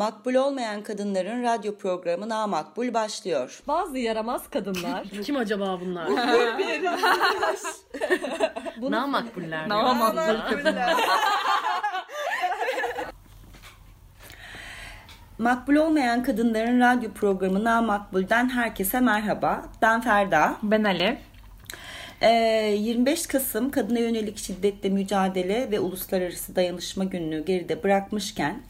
Makbul olmayan kadınların radyo programı Na Makbul başlıyor. Bazı yaramaz kadınlar. Kim acaba bunlar? Bunu Namakbuller. Namakbuller. Makbul olmayan kadınların radyo programı Na Makbul'den herkese merhaba. Ben Ferda. Ben Alev. Ee, 25 Kasım Kadına Yönelik Şiddetle Mücadele ve Uluslararası Dayanışma Günü'nü geride bırakmışken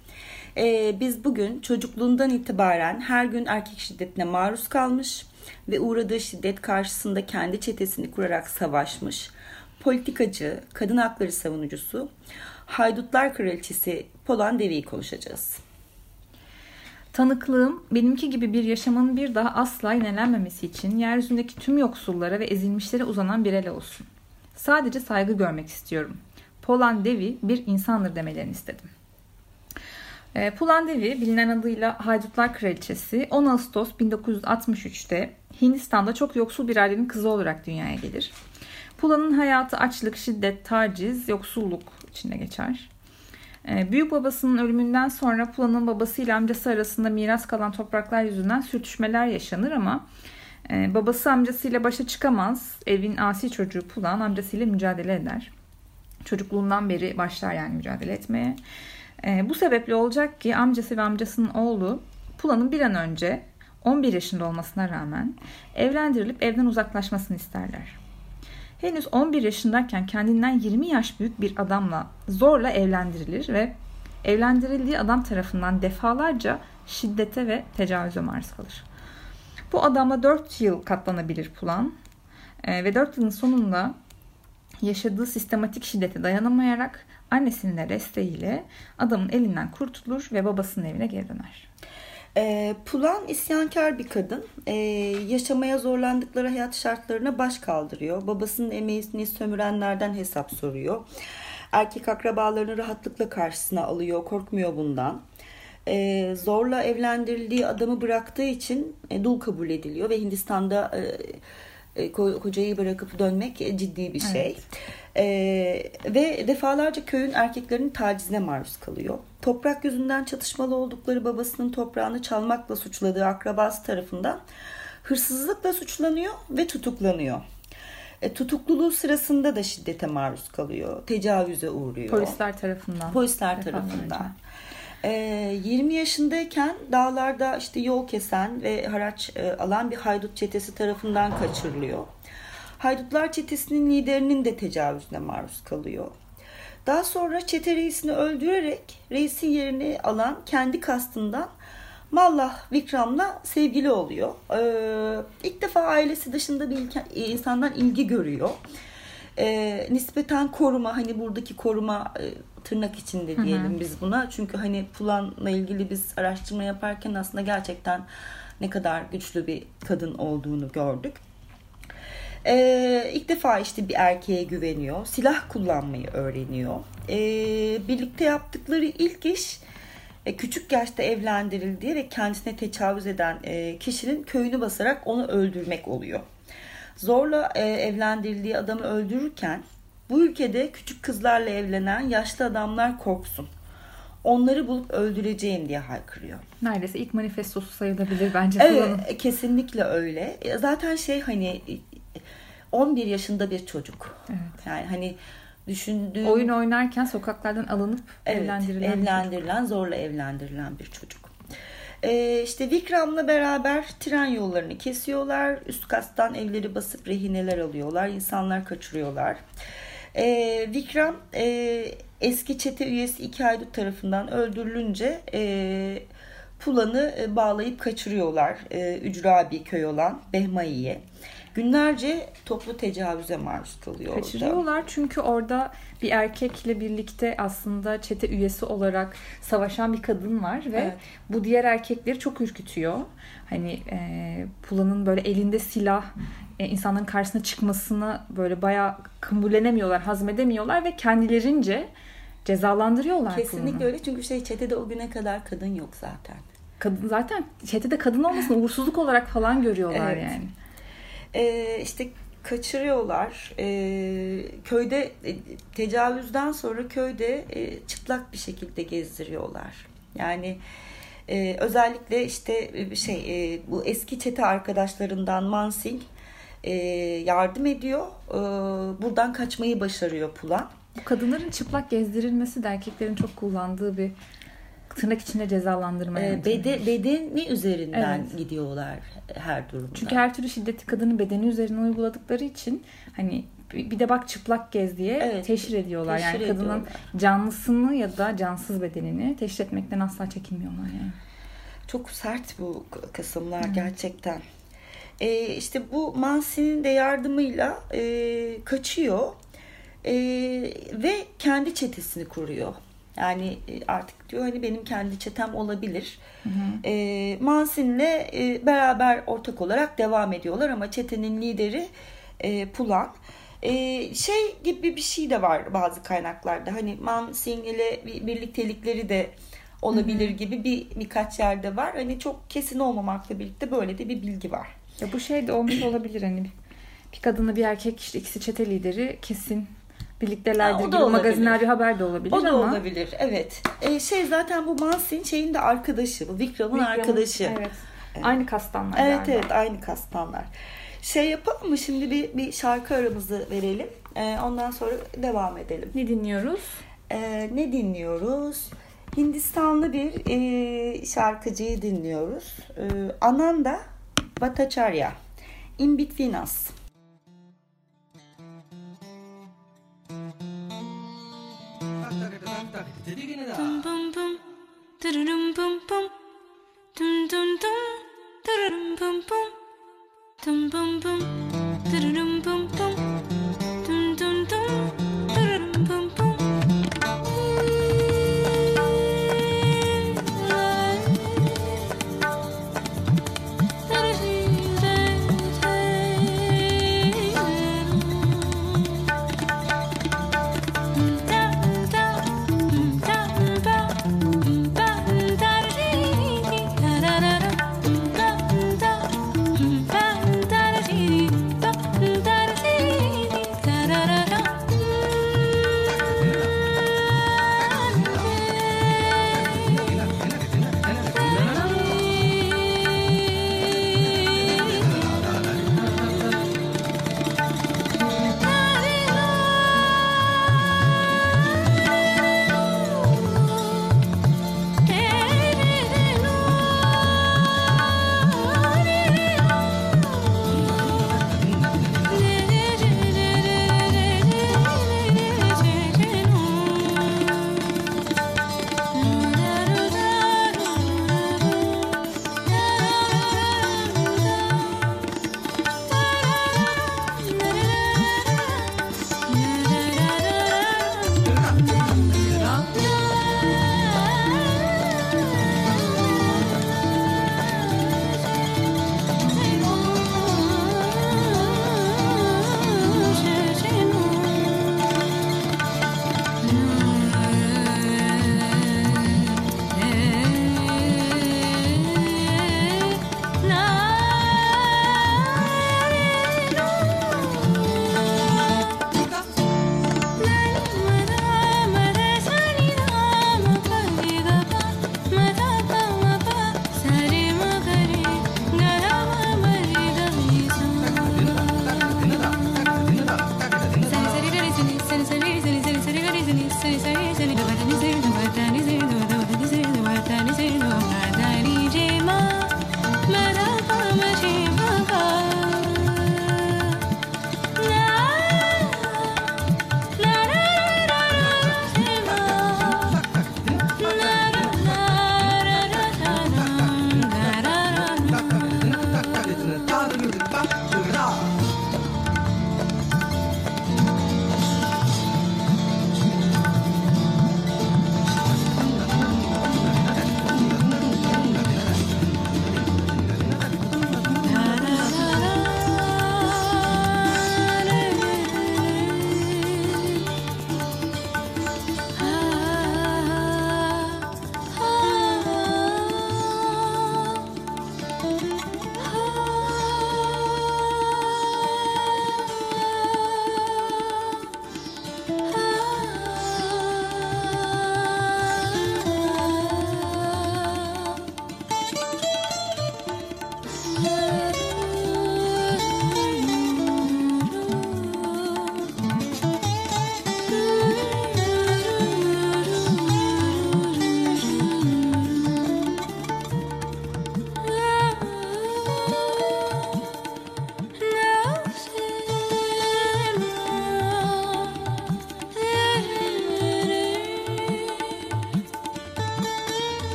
e, biz bugün çocukluğundan itibaren her gün erkek şiddetine maruz kalmış ve uğradığı şiddet karşısında kendi çetesini kurarak savaşmış politikacı, kadın hakları savunucusu, haydutlar kraliçesi Polan Devi'yi konuşacağız. Tanıklığım benimki gibi bir yaşamın bir daha asla inelenmemesi için yeryüzündeki tüm yoksullara ve ezilmişlere uzanan bir el olsun. Sadece saygı görmek istiyorum. Polan Devi bir insandır demelerini istedim. E, Polan Devi bilinen adıyla Haydutlar Kraliçesi 10 Ağustos 1963'te Hindistan'da çok yoksul bir ailenin kızı olarak dünyaya gelir. Pulan'ın hayatı açlık, şiddet, taciz, yoksulluk içinde geçer. Ee, büyük babasının ölümünden sonra Pulan'ın babasıyla amcası arasında miras kalan topraklar yüzünden sürtüşmeler yaşanır ama e, babası amcasıyla başa çıkamaz. Evin asi çocuğu Pulan amcasıyla mücadele eder. Çocukluğundan beri başlar yani mücadele etmeye. E, bu sebeple olacak ki amcası ve amcasının oğlu Pulan'ın bir an önce 11 yaşında olmasına rağmen evlendirilip evden uzaklaşmasını isterler. Henüz 11 yaşındayken kendinden 20 yaş büyük bir adamla zorla evlendirilir ve evlendirildiği adam tarafından defalarca şiddete ve tecavüze maruz kalır. Bu adamla 4 yıl katlanabilir Pulan e, ve 4 yılın sonunda yaşadığı sistematik şiddete dayanamayarak annesinin de desteğiyle adamın elinden kurtulur ve babasının evine geri döner. E, Pulan isyankar bir kadın. E, yaşamaya zorlandıkları hayat şartlarına baş kaldırıyor. Babasının emeğini sömürenlerden hesap soruyor. Erkek akrabalarını rahatlıkla karşısına alıyor. Korkmuyor bundan. E, zorla evlendirildiği adamı bıraktığı için e, dul kabul ediliyor ve Hindistan'da e, kocayı bırakıp dönmek ciddi bir şey. Evet. Ee, ve defalarca köyün erkeklerinin tacizine maruz kalıyor. Toprak yüzünden çatışmalı oldukları babasının toprağını çalmakla suçladığı akrabası tarafından hırsızlıkla suçlanıyor ve tutuklanıyor. E, tutukluluğu sırasında da şiddete maruz kalıyor. Tecavüze uğruyor. Polisler tarafından. Polisler tarafından. E, 20 yaşındayken dağlarda işte yol kesen ve haraç e, alan bir haydut çetesi tarafından kaçırılıyor. Haydutlar çetesinin liderinin de tecavüzüne maruz kalıyor. Daha sonra çete reisini öldürerek reisin yerini alan kendi kastından Mallah Vikram'la sevgili oluyor. Ee, ilk defa ailesi dışında bir insandan ilgi görüyor. Ee, nispeten koruma hani buradaki koruma e, tırnak içinde diyelim hı hı. biz buna. Çünkü hani Pulan'la ilgili biz araştırma yaparken aslında gerçekten ne kadar güçlü bir kadın olduğunu gördük. Ee, ilk defa işte bir erkeğe güveniyor. Silah kullanmayı öğreniyor. Ee, birlikte yaptıkları ilk iş e, küçük yaşta evlendirildiği ve kendisine tecavüz eden e, kişinin köyünü basarak onu öldürmek oluyor. Zorla e, evlendirildiği adamı öldürürken bu ülkede küçük kızlarla evlenen yaşlı adamlar korksun. Onları bulup öldüreceğim diye haykırıyor. Neredeyse ilk manifestosu sayılabilir bence. Evet, kesinlikle öyle. Zaten şey hani 11 yaşında bir çocuk. Evet. Yani hani düşündüğüm... Oyun oynarken sokaklardan alınıp evet, evlendirilen evlendirilen, zorla evlendirilen bir çocuk. Ee, işte Vikram'la beraber tren yollarını kesiyorlar. Üst kattan evleri basıp rehineler alıyorlar. insanlar kaçırıyorlar. Ee, Vikram e, eski çete üyesi iki haydut tarafından öldürülünce e, Pulan'ı e, bağlayıp kaçırıyorlar. E, ücra bir köy olan Behmai'ye günlerce toplu tecavüze maruz kalıyor Kaçırıyorlar orada. çünkü orada bir erkekle birlikte aslında çete üyesi olarak savaşan bir kadın var ve evet. bu diğer erkekleri çok ürkütüyor. Hani e, Pula'nın böyle elinde silah e, insanların karşısına çıkmasını böyle bayağı kabullenemiyorlar, hazmedemiyorlar ve kendilerince cezalandırıyorlar Kesinlikle Pula'nı. öyle çünkü şey çetede o güne kadar kadın yok zaten. Kadın zaten çetede kadın olmasını uğursuzluk olarak falan görüyorlar evet. yani e, işte kaçırıyorlar. E, köyde e, tecavüzden sonra köyde e, çıplak bir şekilde gezdiriyorlar. Yani E, özellikle işte e, şey e, bu eski çete arkadaşlarından Mansing e, yardım ediyor. E, buradan kaçmayı başarıyor Pulan. Bu kadınların çıplak gezdirilmesi de erkeklerin çok kullandığı bir tırnak içinde cezalandırma E, yöntemi. bede, bedeni üzerinden Evet. gidiyorlar her durumda. Çünkü her türlü şiddeti kadının bedeni üzerine uyguladıkları için hani bir de bak çıplak gez diye Evet, teşhir ediyorlar. teşhir yani kadının ediyorlar. canlısını ya da cansız bedenini teşhir etmekten asla çekinmiyorlar yani. Çok sert bu kısımlar gerçekten. Ee, işte bu Mansi'nin de yardımıyla e, kaçıyor E, ve kendi çetesini kuruyor. Yani e, artık diyor hani benim kendi çetem olabilir. E, Mansin'le e, beraber ortak olarak devam ediyorlar ama çetenin lideri e, Pulan. E, şey gibi bir şey de var bazı kaynaklarda. Hani Mansin ile bir birliktelikleri de olabilir gibi bir birkaç yerde var. Hani çok kesin olmamakla birlikte böyle de bir bilgi var. Ya bu şey de olmuş olabilir hani bir kadınla bir erkek işte ikisi çete lideri kesin birliktelerdir Ha, gibi olabilir. magazinel bir haber de olabilir O da ama olabilir. Evet. E, şey zaten bu Mansin şeyin de arkadaşı. Bu Vikram'ın arkadaşı. Evet. Aynı kastanlar Evet galiba. evet aynı kastanlar. Şey yapalım mı şimdi bir, bir şarkı aramızı verelim. Ee, ondan sonra devam edelim. Ne dinliyoruz? Ee, ne dinliyoruz? Hindistanlı bir e, şarkıcıyı dinliyoruz. Ee, Ananda Bhattacharya. In Between Us. Dum dum dum, da-da-dum bum bum, tum bum bum, tum dum bum bum,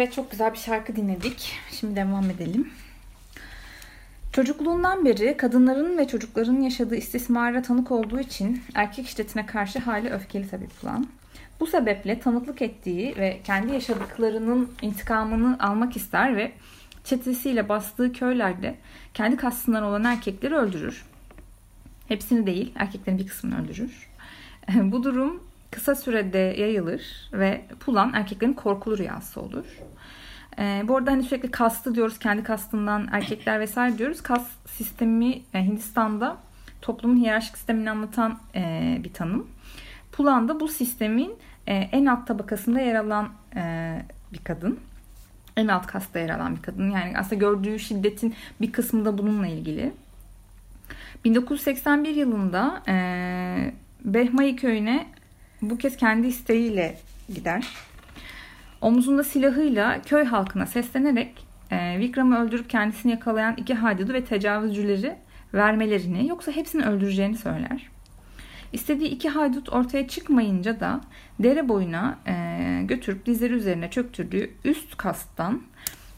Evet çok güzel bir şarkı dinledik. Şimdi devam edelim. Çocukluğundan beri kadınların ve çocukların yaşadığı istismara tanık olduğu için erkek şiddetine karşı hali öfkeli tabii Pulan. Bu sebeple tanıklık ettiği ve kendi yaşadıklarının intikamını almak ister ve çetesiyle bastığı köylerde kendi kastından olan erkekleri öldürür. Hepsini değil, erkeklerin bir kısmını öldürür. Bu durum kısa sürede yayılır ve Pulan erkeklerin korkulu rüyası olur. Ee, bu arada hani sürekli kastı diyoruz, kendi kastından erkekler vesaire diyoruz. Kast sistemi e, Hindistan'da toplumun hiyerarşik sistemini anlatan e, bir tanım. Pulan da bu sistemin e, en alt tabakasında yer alan e, bir kadın. En alt kasta yer alan bir kadın. Yani aslında gördüğü şiddetin bir kısmı da bununla ilgili. 1981 yılında e, Behmai köyüne bu kez kendi isteğiyle gider. Omuzunda silahıyla köy halkına seslenerek e, Vikram'ı öldürüp kendisini yakalayan iki haydudu ve tecavüzcüleri vermelerini yoksa hepsini öldüreceğini söyler. İstediği iki haydut ortaya çıkmayınca da dere boyuna e, götürüp dizleri üzerine çöktürdüğü üst kasttan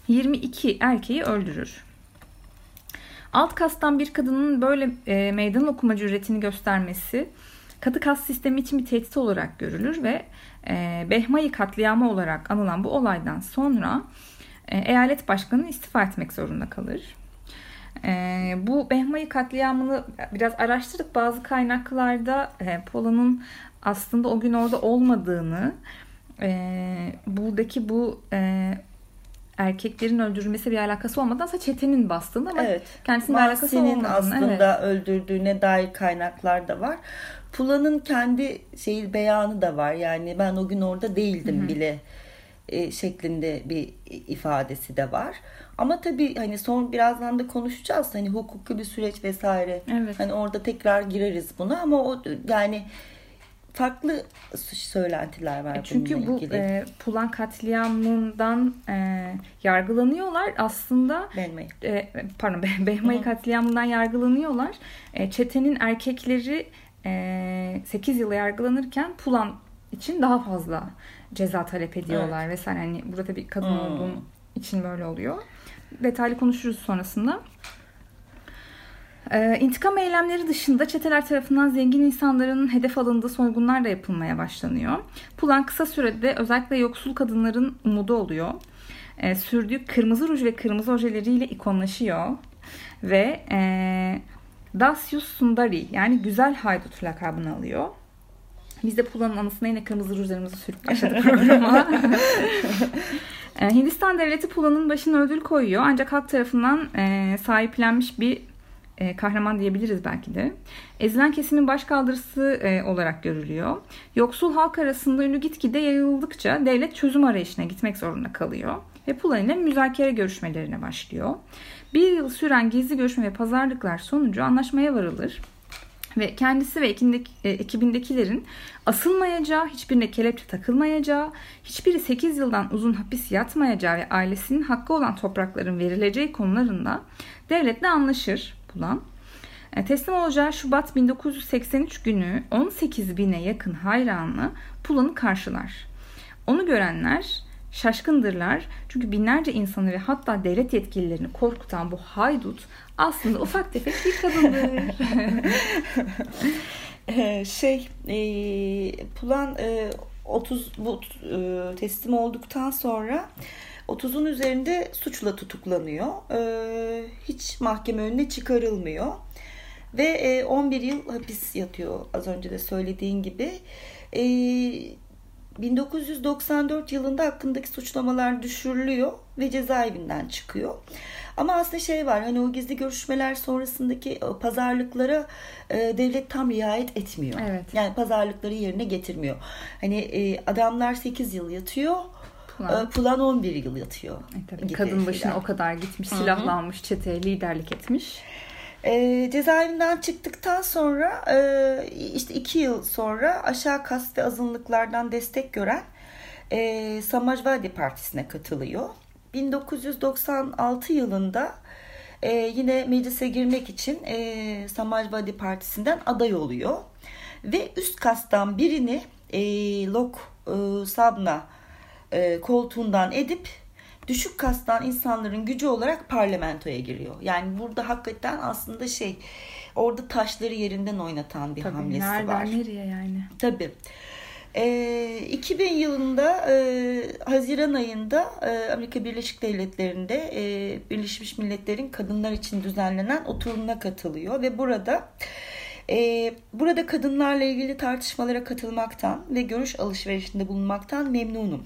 22 erkeği öldürür. Alt kastan bir kadının böyle e, meydan okuma cüretini göstermesi katı kas sistemi için bir tehdit olarak görülür ve e, Behmai katliamı olarak anılan bu olaydan sonra e, eyalet başkanı istifa etmek zorunda kalır. E, bu Behmai katliamını biraz araştırdık. Bazı kaynaklarda e, Pola'nın aslında o gün orada olmadığını, e, buradaki bu e, erkeklerin öldürülmesi bir alakası olmadan sadece çetenin bastığını ama Evet. kendisinin bir alakası olmadığını. aslında evet. öldürdüğüne dair kaynaklar da var. Pula'nın kendi şey beyanı da var. Yani ben o gün orada değildim bile e, şeklinde bir ifadesi de var. Ama tabii hani son birazdan da konuşacağız. Hani hukuki bir süreç vesaire. Evet. Hani orada tekrar gireriz buna ama o yani farklı söylentiler var E, Çünkü bununla bu ilgili. e, Pulan katliamından e, yargılanıyorlar. Aslında Beğenmeyin. e, pardon Be- Behmai katliamından yargılanıyorlar. E, çetenin erkekleri 8 yıla yargılanırken Pulan için daha fazla ceza talep ediyorlar vesaire. Hani burada tabii kadın Hmm. olduğum için böyle oluyor. Detaylı konuşuruz sonrasında. Ee, intikam eylemleri dışında çeteler tarafından zengin insanların hedef alındığı soygunlar da yapılmaya başlanıyor. Pulan kısa sürede özellikle yoksul kadınların umudu oluyor. Ee, sürdüğü kırmızı ruj ve kırmızı ojeleriyle ikonlaşıyor. Ve e, Dasyus Sundari yani güzel haydut lakabını alıyor. Biz de Pulan'ın anısına yine kırmızı rujlarımızı sürüp başladık programa. Ee, Hindistan devleti Pulan'ın başına ödül koyuyor. Ancak halk tarafından e, sahiplenmiş bir e, kahraman diyebiliriz belki de. Ezilen kesimin başkaldırısı e, olarak görülüyor. Yoksul halk arasında ünlü gitgide yayıldıkça devlet çözüm arayışına gitmek zorunda kalıyor. Ve Pulan ile müzakere görüşmelerine başlıyor. Bir yıl süren gizli görüşme ve pazarlıklar sonucu anlaşmaya varılır. Ve kendisi ve e, ekibindekilerin asılmayacağı, hiçbirine kelepçe takılmayacağı, hiçbiri 8 yıldan uzun hapis yatmayacağı ve ailesinin hakkı olan toprakların verileceği konularında devletle anlaşır Pulan. E, Teslim olacağı Şubat 1983 günü 18 bine yakın hayranı Pulan'ı karşılar. Onu görenler şaşkındırlar. Çünkü binlerce insanı ve hatta devlet yetkililerini korkutan bu haydut aslında ufak tefek bir kadındır. Ee, şey e, Pulan e, 30 bu e, teslim olduktan sonra 30'un üzerinde suçla tutuklanıyor. E, hiç mahkeme önüne çıkarılmıyor. Ve e, 11 yıl hapis yatıyor az önce de söylediğin gibi. E, 1994 yılında hakkındaki suçlamalar düşürülüyor ve cezaevinden çıkıyor. Ama aslında şey var hani o gizli görüşmeler sonrasındaki e, pazarlıklara e, devlet tam riayet etmiyor. Evet. Yani pazarlıkları yerine getirmiyor. Hani e, adamlar 8 yıl yatıyor. Pulan. e, Pulan 11 yıl yatıyor. E tabii, kadın başına o kadar gitmiş, silahlanmış, çeteye liderlik etmiş. E, cezaevinden çıktıktan sonra e, işte iki yıl sonra aşağı kast ve azınlıklardan destek gören e, Samajvadi Partisi'ne katılıyor. 1996 yılında e, yine meclise girmek için e, Samajvadi Partisi'nden aday oluyor. Ve üst kastan birini e, Lok e, Sabna e, koltuğundan edip düşük kastan insanların gücü olarak parlamentoya giriyor. Yani burada hakikaten aslında şey orada taşları yerinden oynatan bir Tabii hamlesi nereden var. nereye yani? Tabii. Ee, 2000 yılında e, Haziran ayında e, Amerika Birleşik Devletleri'nde e, Birleşmiş Milletler'in kadınlar için düzenlenen oturumuna katılıyor ve burada e, burada kadınlarla ilgili tartışmalara katılmaktan ve görüş alışverişinde bulunmaktan memnunum.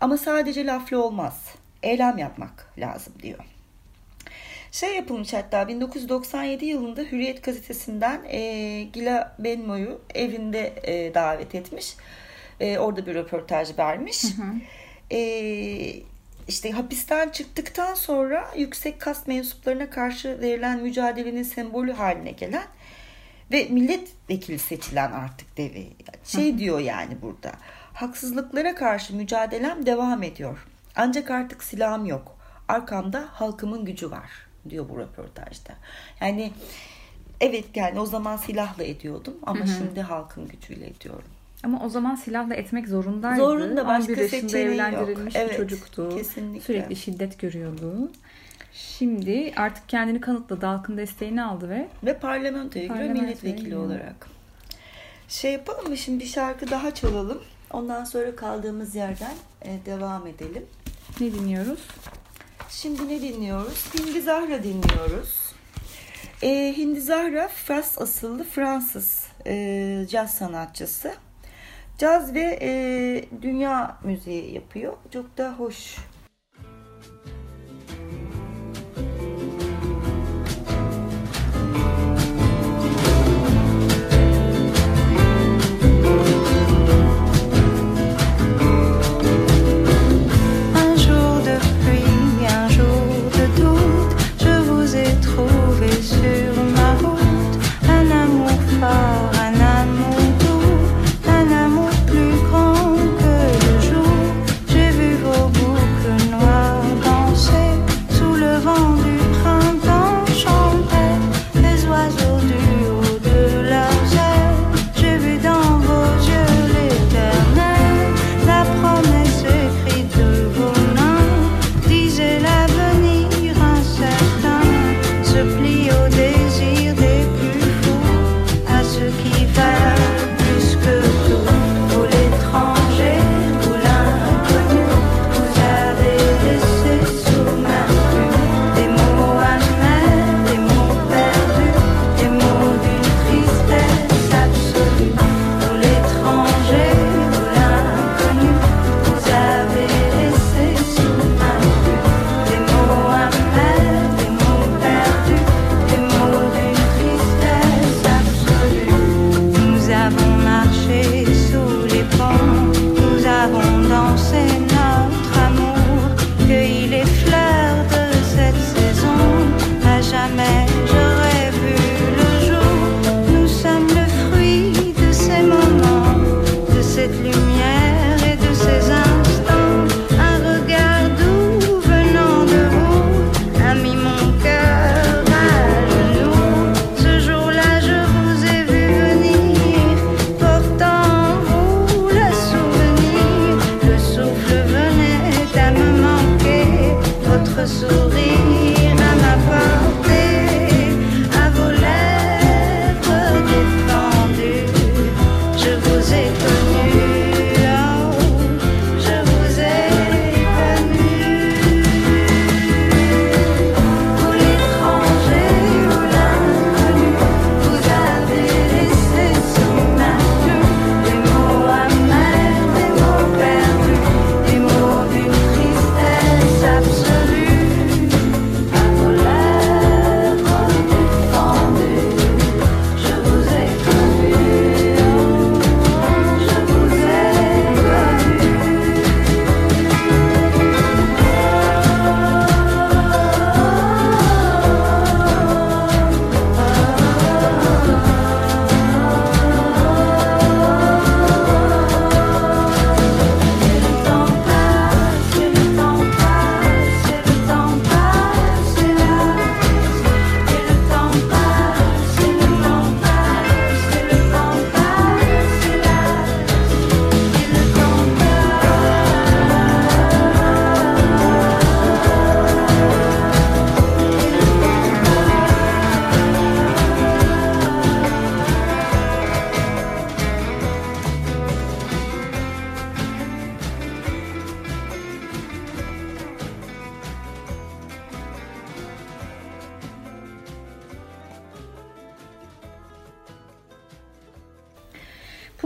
Ama sadece laflı olmaz. Eylem yapmak lazım diyor. Şey yapılmış hatta 1997 yılında Hürriyet gazetesinden e, Gila Benmo'yu evinde e, davet etmiş. E, orada bir röportaj vermiş. E, işte hapisten çıktıktan sonra yüksek kas mensuplarına karşı verilen mücadelenin sembolü haline gelen ve milletvekili seçilen artık devi. Şey diyor yani burada. Haksızlıklara karşı mücadelem devam ediyor. Ancak artık silahım yok. Arkamda halkımın gücü var diyor bu röportajda. Yani evet yani o zaman silahla ediyordum ama şimdi halkın gücüyle ediyorum. Ama o zaman silahla etmek zorundaydı. Zorunda, başka 11 yaşında seçeneği yok. evlendirilmiş bir Evet, çocuktu. kesinlikle. Sürekli şiddet görüyordu. Şimdi artık kendini kanıtladı. Halkın desteğini aldı ve Ve parlamentoya giriyor milletvekili olarak. Şey yapalım mı şimdi bir şarkı daha çalalım. Ondan sonra kaldığımız yerden e, devam edelim. ne dinliyoruz? Şimdi ne dinliyoruz? Hindi Zahra dinliyoruz. E, Hindi Zahra Fas asıllı Fransız e, caz sanatçısı. Caz ve e, dünya müziği yapıyor. Çok da hoş.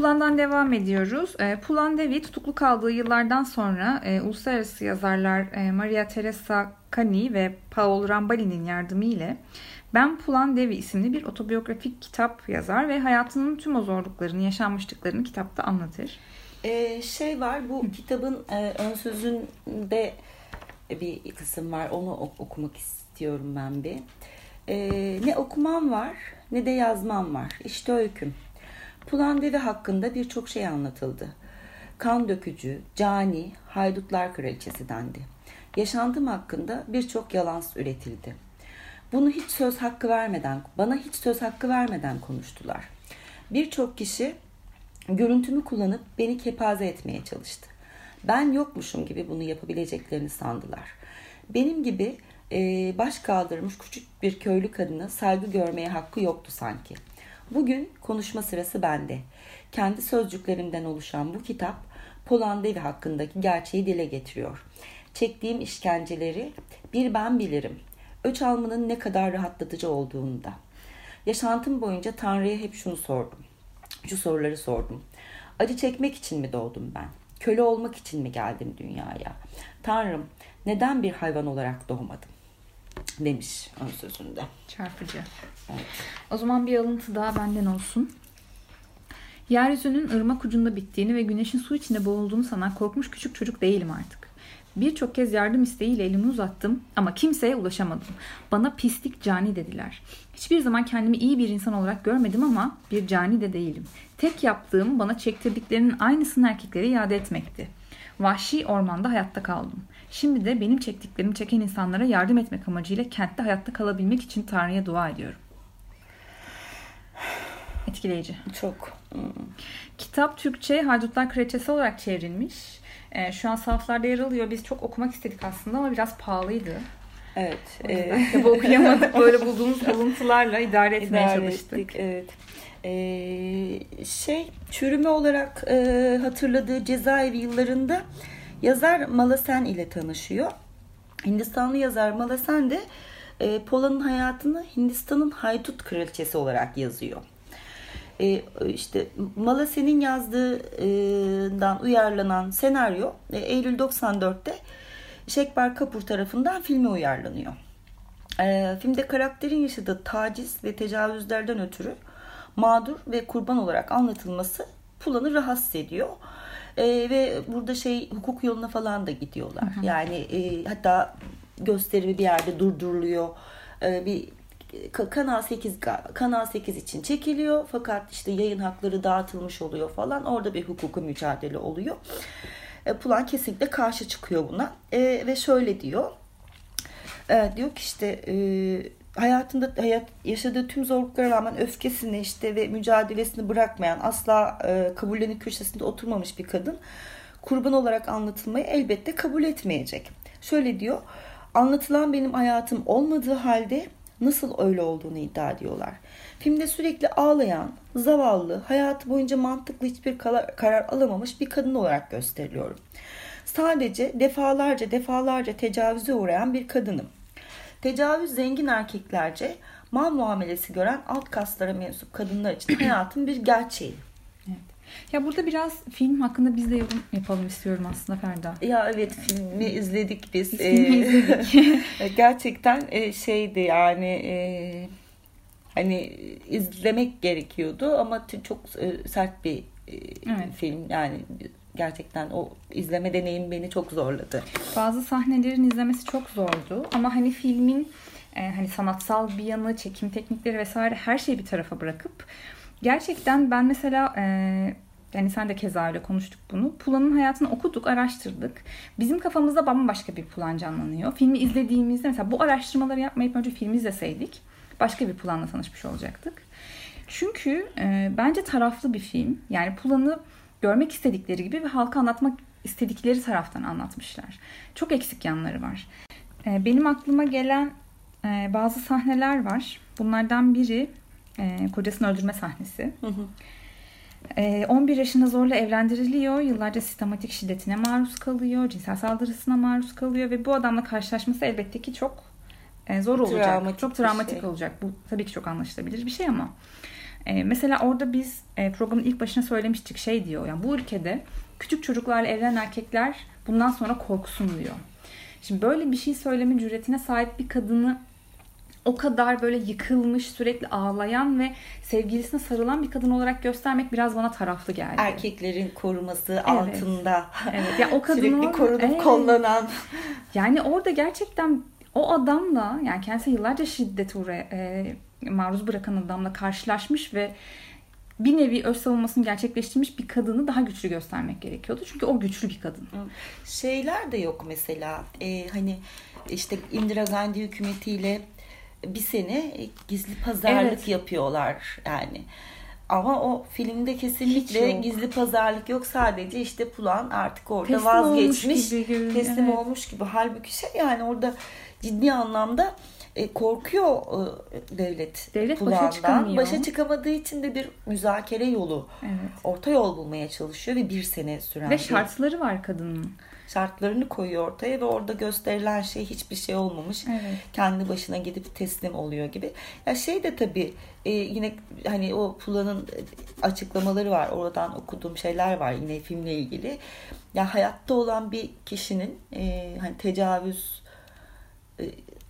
Pulan'dan devam ediyoruz. E, Pulan Devi tutuklu kaldığı yıllardan sonra e, uluslararası yazarlar e, Maria Teresa Cani ve Paul Rambali'nin yardımıyla Ben Pulan Devi isimli bir otobiyografik kitap yazar ve hayatının tüm o zorluklarını, yaşanmışlıklarını kitapta anlatır. Ee, şey var bu kitabın e, ön sözünde bir kısım var onu ok- okumak istiyorum ben bir. Ee, ne okumam var ne de yazmam var. İşte öyküm. Pulan Devi hakkında birçok şey anlatıldı. Kan dökücü, cani, haydutlar kraliçesi dendi. Yaşantım hakkında birçok yalan üretildi. Bunu hiç söz hakkı vermeden, bana hiç söz hakkı vermeden konuştular. Birçok kişi görüntümü kullanıp beni kepaze etmeye çalıştı. Ben yokmuşum gibi bunu yapabileceklerini sandılar. Benim gibi e, baş kaldırmış küçük bir köylü kadına saygı görmeye hakkı yoktu sanki. Bugün konuşma sırası bende. Kendi sözcüklerimden oluşan bu kitap Polan Devi hakkındaki gerçeği dile getiriyor. Çektiğim işkenceleri bir ben bilirim. Öç almanın ne kadar rahatlatıcı olduğunu da. Yaşantım boyunca Tanrı'ya hep şunu sordum. Şu soruları sordum. Acı çekmek için mi doğdum ben? Köle olmak için mi geldim dünyaya? Tanrım neden bir hayvan olarak doğmadım? Demiş ön sözünde. Çarpıcı. Evet. O zaman bir alıntı daha benden olsun. Yeryüzünün ırmak ucunda bittiğini ve güneşin su içinde boğulduğunu sanan korkmuş küçük çocuk değilim artık. Birçok kez yardım isteğiyle elimi uzattım ama kimseye ulaşamadım. Bana pislik cani dediler. Hiçbir zaman kendimi iyi bir insan olarak görmedim ama bir cani de değilim. Tek yaptığım bana çektirdiklerinin aynısını erkeklere iade etmekti. Vahşi ormanda hayatta kaldım. Şimdi de benim çektiklerimi çeken insanlara yardım etmek amacıyla kentte hayatta kalabilmek için Tanrı'ya dua ediyorum. Etkileyici. Çok. hmm, Kitap Türkçe Haydutlar Kraliçesi olarak çevrilmiş. Ee, şu an sahaflarda yer alıyor. Biz çok okumak istedik aslında ama biraz pahalıydı. Evet. E, kitabı okuyamadık. Böyle bulduğumuz alıntılarla idare etmeye İdare çalıştık. ettik, evet. Ee, şey çürüme olarak e, hatırladığı cezaevi yıllarında yazar Malasen ile tanışıyor. Hindistanlı yazar Malasen de e, Pola'nın hayatını Hindistan'ın haydut kraliçesi olarak yazıyor. E, işte Malasen'in yazdığından uyarlanan senaryo e, Eylül 94'te Şekber Kapur tarafından filme uyarlanıyor. E, filmde karakterin yaşadığı taciz ve tecavüzlerden ötürü mağdur ve kurban olarak anlatılması Pulan'ı rahatsız ediyor. E, ve burada şey hukuk yoluna falan da gidiyorlar. Yani e, hatta gösteri bir yerde durduruluyor. E, bir Ka- Kanal 8 ga- Kanal 8 için çekiliyor fakat işte yayın hakları dağıtılmış oluyor falan. Orada bir hukuku mücadele oluyor. E, Pulan kesinlikle karşı çıkıyor buna E, ve şöyle diyor. E, diyor ki işte e, hayatında hayat yaşadığı tüm zorluklara rağmen öfkesini işte ve mücadelesini bırakmayan asla e, kabullenin köşesinde oturmamış bir kadın kurban olarak anlatılmayı elbette kabul etmeyecek. Şöyle diyor. Anlatılan benim hayatım olmadığı halde nasıl öyle olduğunu iddia ediyorlar. Filmde sürekli ağlayan, zavallı, hayatı boyunca mantıklı hiçbir karar alamamış bir kadın olarak gösteriliyorum. Sadece defalarca defalarca tecavüze uğrayan bir kadınım. Tecavüz zengin erkeklerce mal muamelesi gören alt kaslara mensup kadınlar için hayatın bir gerçeği. Ya burada biraz film hakkında biz de yorum yapalım istiyorum aslında Ferda. Ya evet filmi izledik biz. Filmi Ee, Gerçekten e, şeydi yani e, hani izlemek gerekiyordu ama çok e, sert bir Evet. film yani gerçekten o izleme deneyim beni çok zorladı. Bazı sahnelerin izlemesi çok zordu ama hani filmin e, hani sanatsal bir yanı, çekim teknikleri vesaire her şeyi bir tarafa bırakıp gerçekten ben mesela e, yani sen de keza öyle konuştuk bunu. Pulan'ın hayatını okuduk, araştırdık. Bizim kafamızda bambaşka bir Pulan canlanıyor. Filmi izlediğimizde mesela bu araştırmaları yapmayıp önce filmi izleseydik başka bir Pulan'la tanışmış olacaktık. Çünkü e, bence taraflı bir film. Yani Pulan'ı görmek istedikleri gibi ve halka anlatmak istedikleri taraftan anlatmışlar. Çok eksik yanları var. E, benim aklıma gelen e, bazı sahneler var. Bunlardan biri e, kocasını öldürme sahnesi. E, 11 yaşında zorla evlendiriliyor. Yıllarca sistematik şiddetine maruz kalıyor. Cinsel saldırısına maruz kalıyor. Ve bu adamla karşılaşması elbette ki çok e, zor olacak. Travmatik çok travmatik şey. olacak. Bu tabii ki çok anlaşılabilir bir şey ama E, mesela orada biz e, programın ilk başına söylemiştik şey diyor. Yani bu ülkede küçük çocuklarla evlenen erkekler bundan sonra korksun diyor. Şimdi böyle bir şey söyleme cüretine sahip bir kadını o kadar böyle yıkılmış, sürekli ağlayan ve sevgilisine sarılan bir kadın olarak göstermek biraz bana taraflı geldi. Erkeklerin koruması altında. Evet. Ya o kadın Sürekli korunup Evet. kollanan. Yani orada gerçekten o adamla yani kendisine yıllarca şiddet uğra- e, maruz bırakan adamla karşılaşmış ve bir nevi öz savunmasını gerçekleştirmiş bir kadını daha güçlü göstermek gerekiyordu. Çünkü o güçlü bir kadın. Şeyler de yok mesela. Ee, hani işte Indira Gandhi hükümetiyle bir sene gizli pazarlık Evet. yapıyorlar yani. Ama o filmde kesinlikle gizli pazarlık yok. Sadece işte Pulan artık orada Teslim vazgeçmiş. olmuş gibi teslim evet. olmuş gibi. Halbuki şey yani orada ciddi anlamda e, korkuyor e, devlet, Devlet başa Pulan'dan. çıkamıyor. Başa çıkamadığı için de bir müzakere yolu, Evet. orta yol bulmaya çalışıyor ve bir sene süren Ve bir şartları var kadının. şartlarını koyuyor ortaya ve orada gösterilen şey hiçbir şey olmamış. Evet. Kendi başına gidip teslim oluyor gibi. Ya şey de tabii e, yine hani o Pulan'ın açıklamaları var. Oradan okuduğum şeyler var yine filmle ilgili. Ya hayatta olan bir kişinin e, hani tecavüz e,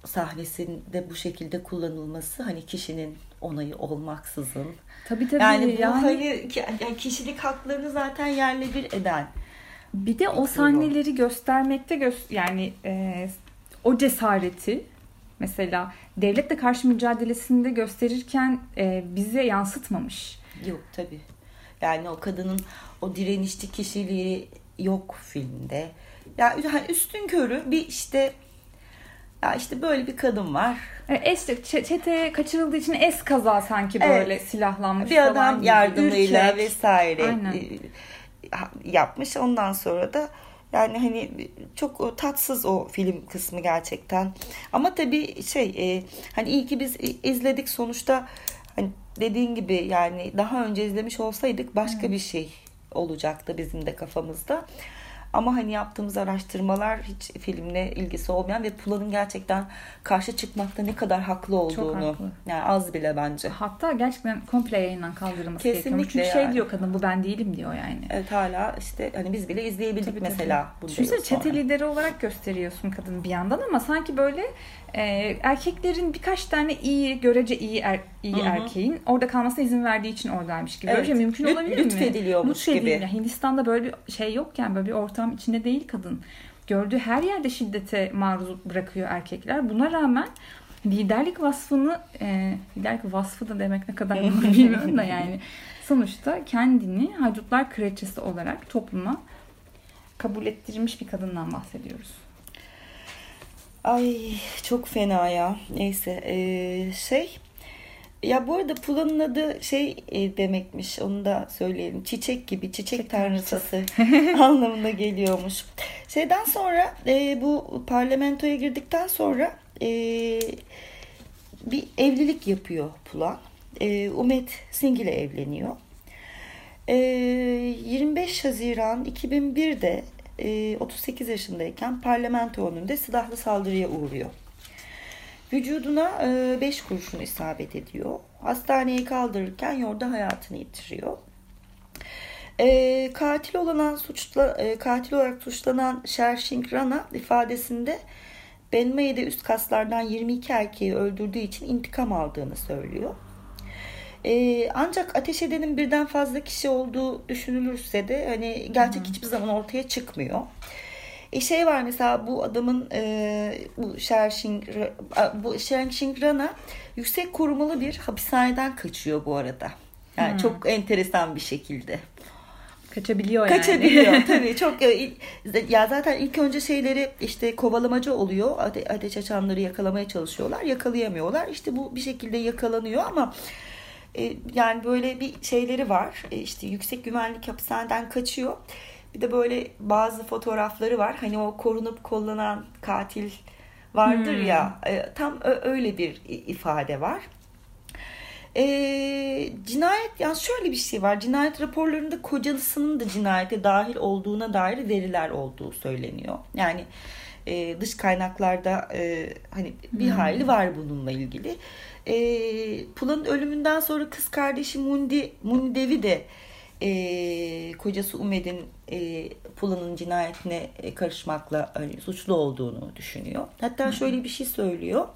sahnesinde bu şekilde kullanılması hani kişinin onayı olmaksızın. Tabii tabii. Yani bu yani hani yani kişilik haklarını zaten yerle bir eden. bir de o sahneleri göstermekte göz yani e, o cesareti mesela devletle karşı mücadelesinde gösterirken e, bize yansıtmamış. Yok tabii. Yani o kadının o direnişli kişiliği yok filmde. Ya yani üstün körü bir işte ya işte böyle bir kadın var. E, Es, çete kaçırıldığı için es kaza sanki Evet. böyle silahlanmış Bir falan adam gibi. yardımıyla Ürkek. vesaire Aynen. e, yapmış. Ondan sonra da yani hani çok tatsız o film kısmı gerçekten. Ama tabii şey e, hani iyi ki biz izledik sonuçta hani dediğin gibi yani daha önce izlemiş olsaydık başka bir şey olacaktı bizim de kafamızda. Ama hani yaptığımız araştırmalar hiç filmle ilgisi olmayan ve Pulan'ın gerçekten karşı çıkmakta ne kadar haklı olduğunu. haklı. Yani az bile bence. Hatta gerçekten komple yayından kaldırılması gerekiyor. Kesinlikle Çünkü şey yani. diyor kadın bu ben değilim diyor yani. Evet hala işte hani biz bile izleyebildik Tabii, tabii. mesela yıl sonra. çete lideri olarak gösteriyorsun kadını bir yandan ama sanki böyle e, erkeklerin birkaç tane iyi, görece iyi er- iyi Hı hı. erkeğin orada kalmasına izin verdiği için oradaymış gibi. Böyle bir Evet. şey mümkün Lüt- olabilir mi? lütfediliyormuş Lütfediliyor. gibi. Hindistan'da böyle bir şey yokken böyle bir ortam içinde değil kadın. Gördüğü her yerde şiddete maruz bırakıyor erkekler. Buna rağmen liderlik vasfını e, liderlik vasfı da demek ne kadar bilmiyorum da yani sonuçta kendini haydutlar kraliçesi olarak topluma kabul ettirmiş bir kadından bahsediyoruz. Ay çok fena ya. Neyse ee, şey ya bu arada Pulan'ın adı şey e, demekmiş onu da söyleyelim. Çiçek gibi çiçek, Çiçek tanrıçası anlamına geliyormuş. Şeyden sonra e, bu parlamentoya girdikten sonra e, bir evlilik yapıyor Pulan. E, Umet Singh ile evleniyor. E, 25 Haziran 2001'de e, 38 yaşındayken parlamento önünde silahlı saldırıya uğruyor. Vücuduna 5 kurşun isabet ediyor. Hastaneye kaldırırken yolda hayatını yitiriyor. E, katil olan suçla e, katil olarak suçlanan Shershing Rana ifadesinde Benmay'de üst kaslardan 22 erkeği öldürdüğü için intikam aldığını söylüyor. E, ancak ateş edenin birden fazla kişi olduğu düşünülürse de hani gerçek hiçbir zaman ortaya çıkmıyor. E şey var mesela bu adamın e, bu Shershing bu Shershing Rana yüksek korumalı bir hapishaneden kaçıyor bu arada. Yani Hmm. çok enteresan bir şekilde. Kaçabiliyor yani. Kaçabiliyor tabii çok e, ya zaten ilk önce şeyleri işte kovalamacı oluyor ate, ateş açanları yakalamaya çalışıyorlar yakalayamıyorlar işte bu bir şekilde yakalanıyor ama e, yani böyle bir şeyleri var e, işte yüksek güvenlik hapishaneden kaçıyor bir de böyle bazı fotoğrafları var hani o korunup kollanan katil vardır Hmm. ya e, tam öyle bir ifade var. E, cinayet yani şöyle bir şey var. Cinayet raporlarında kocasının da cinayete dahil olduğuna dair veriler olduğu söyleniyor. Yani e, dış kaynaklarda e, hani bir hayli var bununla ilgili. E, Pula'nın ölümünden sonra kız kardeşi Mundi, Mundi Devi de e, kocası Umed'in e, Pula'nın cinayetine e, karışmakla hani, suçlu olduğunu düşünüyor. Hatta şöyle bir şey söylüyor.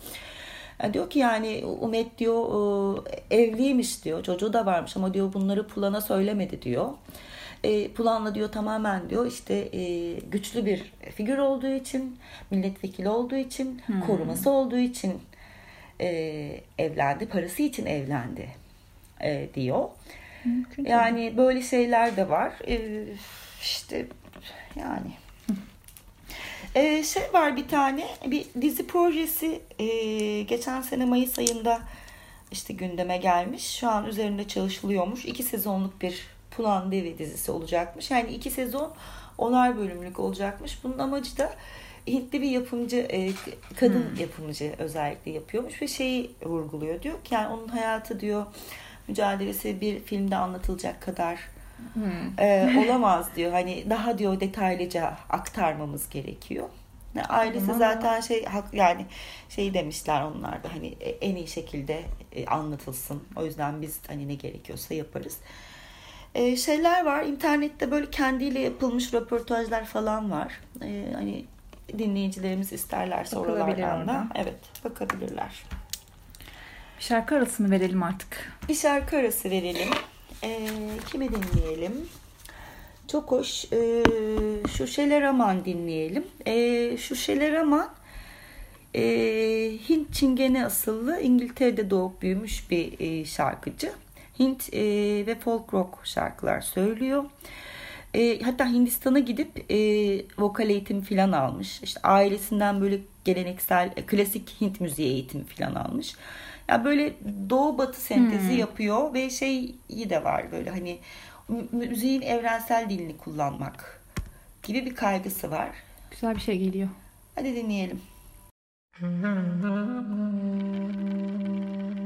Yani diyor ki yani Umet diyor e, evliymiş diyor. Çocuğu da varmış ama diyor bunları Pulan'a söylemedi diyor. E, Pulan'la diyor tamamen diyor işte e, güçlü bir figür olduğu için, milletvekili olduğu için, koruması olduğu için e, evlendi. Parası için evlendi e, diyor. Mümkün. Yani böyle şeyler de var. E, işte yani ee, şey var bir tane bir dizi projesi e, geçen sene Mayıs ayında işte gündeme gelmiş. Şu an üzerinde çalışılıyormuş. İki sezonluk bir Pulan Devi dizisi olacakmış. Yani iki sezon onar bölümlük olacakmış. Bunun amacı da Hintli bir yapımcı, e, kadın yapımcı özellikle yapıyormuş ve şeyi vurguluyor diyor ki yani onun hayatı diyor mücadelesi bir filmde anlatılacak kadar e, olamaz diyor. Hani daha diyor detaylıca aktarmamız gerekiyor. Ailesi Tamam. zaten şey yani şey demişler onlar da hani e, en iyi şekilde e, anlatılsın. O yüzden biz hani ne gerekiyorsa yaparız. E, şeyler var. internette böyle kendiyle yapılmış röportajlar falan var. E, hani dinleyicilerimiz isterlerse oralardan da evet bakabilirler. Bir şarkı arası mı verelim artık? Bir şarkı arası verelim. Ee, kime dinleyelim? Çok hoş. Ee, Şuşeler Aman dinleyelim. Ee, Şuşeler Aman e, Hint Çingene asıllı İngiltere'de doğup büyümüş bir e, şarkıcı. Hint e, ve folk rock şarkılar söylüyor. E, hatta Hindistan'a gidip e, vokal eğitimi falan almış. İşte ailesinden böyle geleneksel e, klasik Hint müziği eğitimi falan almış. Ya böyle doğu batı sentezi yapıyor ve şeyi de var böyle hani mü- müziğin evrensel dilini kullanmak gibi bir kaygısı var. Güzel bir şey geliyor. Hadi dinleyelim.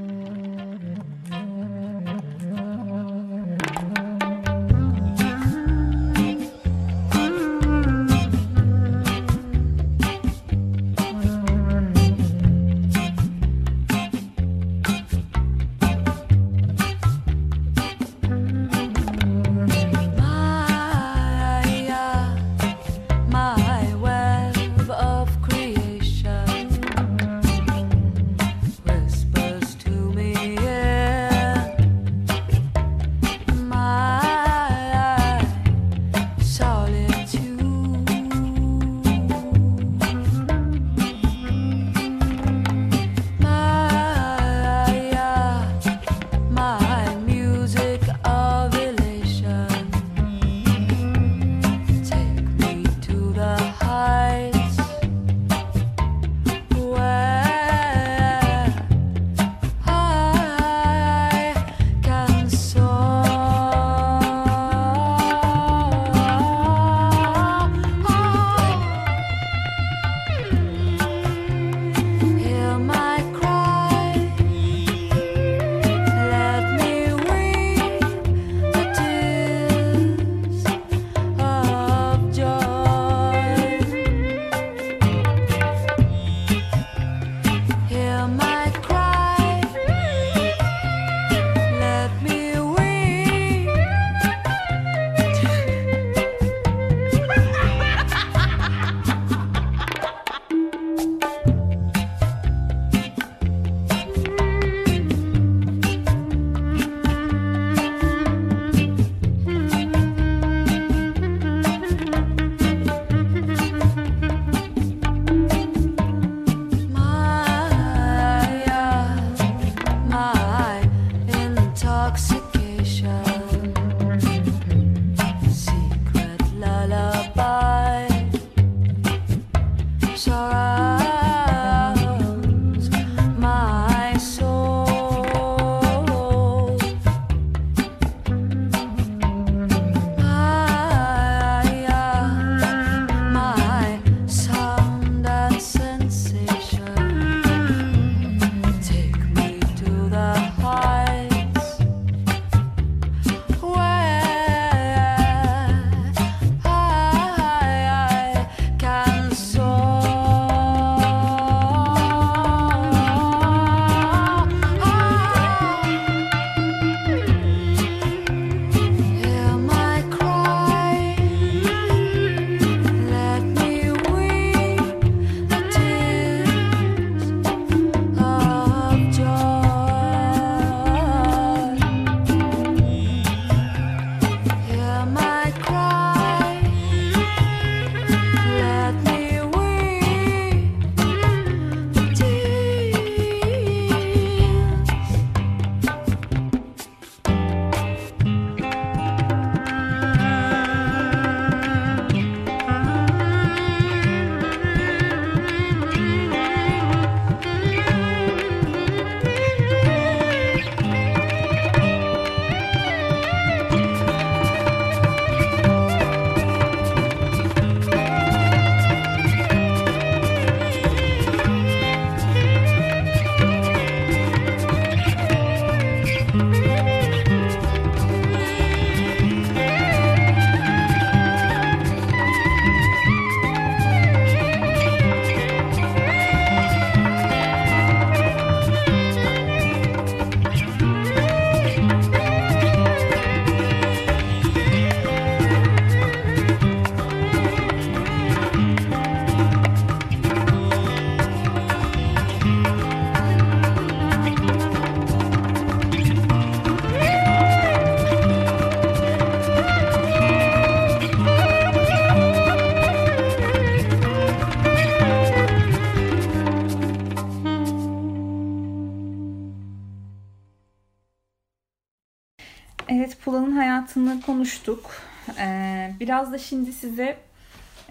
konuştuk. Ee, biraz da şimdi size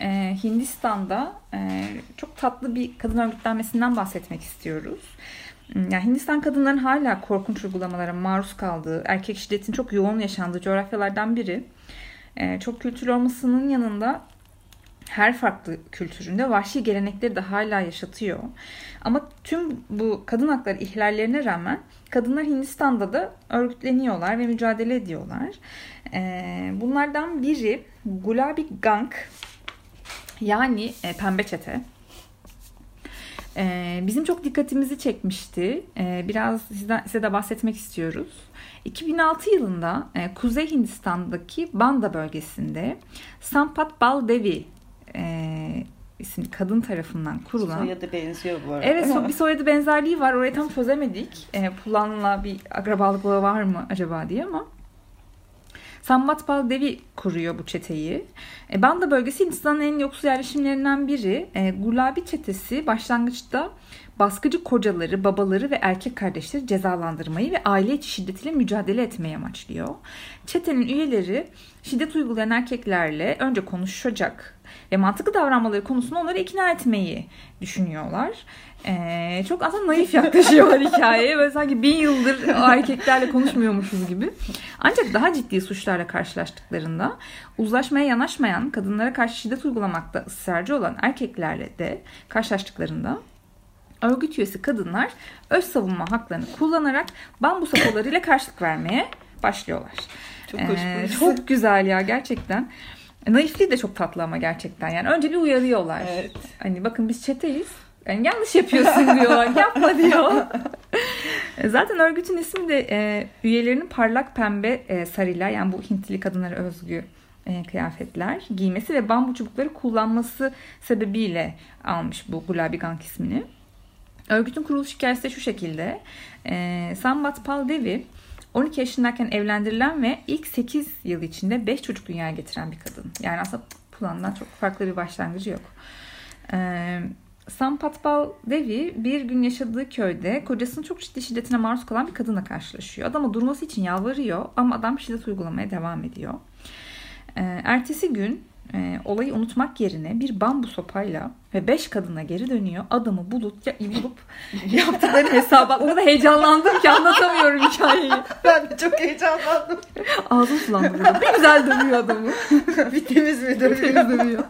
e, Hindistan'da e, çok tatlı bir kadın örgütlenmesinden bahsetmek istiyoruz. Hmm, Yani Hindistan kadınların hala korkunç uygulamalara maruz kaldığı, erkek şiddetin çok yoğun yaşandığı coğrafyalardan biri. Ee, çok kültürlü olmasının yanında her farklı kültüründe vahşi gelenekleri de hala yaşatıyor. Ama tüm bu kadın hakları ihlallerine rağmen kadınlar Hindistan'da da örgütleniyorlar ve mücadele ediyorlar. Ee, bunlardan biri Gulabi Gang yani e, pembe çete. Ee, bizim çok dikkatimizi çekmişti. Ee, biraz sizden, size de bahsetmek istiyoruz. 2006 yılında e, Kuzey Hindistan'daki Banda bölgesinde Sampat Baldevi e, isimli kadın tarafından kurulan Soyadı benziyor bu arada. Evet so- bir soyadı benzerliği var. Orayı tam çözemedik. E, Pulan'la bir akrabalık bağı var mı acaba diye ama Sambat Baldevi kuruyor bu çeteyi. E, Banda bölgesi Hindistan'ın en yoksul yerleşimlerinden biri. E, Gulabi çetesi başlangıçta baskıcı kocaları, babaları ve erkek kardeşleri cezalandırmayı ve aile içi şiddetiyle mücadele etmeyi amaçlıyor. Çetenin üyeleri şiddet uygulayan erkeklerle önce konuşacak ve mantıklı davranmaları konusunda onları ikna etmeyi düşünüyorlar. Ee, çok aslında naif yaklaşıyorlar hikayeye. Böyle sanki bin yıldır o erkeklerle konuşmuyormuşuz gibi. Ancak daha ciddi suçlarla karşılaştıklarında uzlaşmaya yanaşmayan, kadınlara karşı şiddet uygulamakta ısrarcı olan erkeklerle de karşılaştıklarında örgüt üyesi kadınlar öz savunma haklarını kullanarak bambu sapolarıyla karşılık vermeye başlıyorlar. Çok hoş Ee, burası. çok güzel ya gerçekten. Naifliği de çok tatlı ama gerçekten. Yani önce bir uyarıyorlar. Evet. Hani bakın biz çeteyiz. Yani yanlış yapıyorsun diyorlar. Yapma diyor. Zaten örgütün ismi de e, üyelerinin parlak pembe e, sarıyla yani bu Hintli kadınlara özgü e, kıyafetler giymesi ve bambu çubukları kullanması sebebiyle almış bu Gulabi Gang ismini. Örgütün kuruluş hikayesi de şu şekilde. E, Sambat Pal Devi 12 yaşındayken evlendirilen ve ilk 8 yıl içinde 5 çocuk dünyaya getiren bir kadın. Yani aslında Pulan'dan çok farklı bir başlangıcı yok. Ee, Sampatpal Devi bir gün yaşadığı köyde kocasının çok ciddi şiddetine maruz kalan bir kadınla karşılaşıyor. Adama durması için yalvarıyor ama adam şiddet uygulamaya devam ediyor. Ee, ertesi gün e, olayı unutmak yerine bir bambu sopayla ve beş kadına geri dönüyor. Adamı bulup, ya, bulup yaptıkları hesaba o kadar heyecanlandım ki anlatamıyorum hikayeyi. Ben de çok heyecanlandım. Ağzım sulandı burada. Bir güzel dövüyor adamı. bir temiz mi dövüyor? Dövüyor.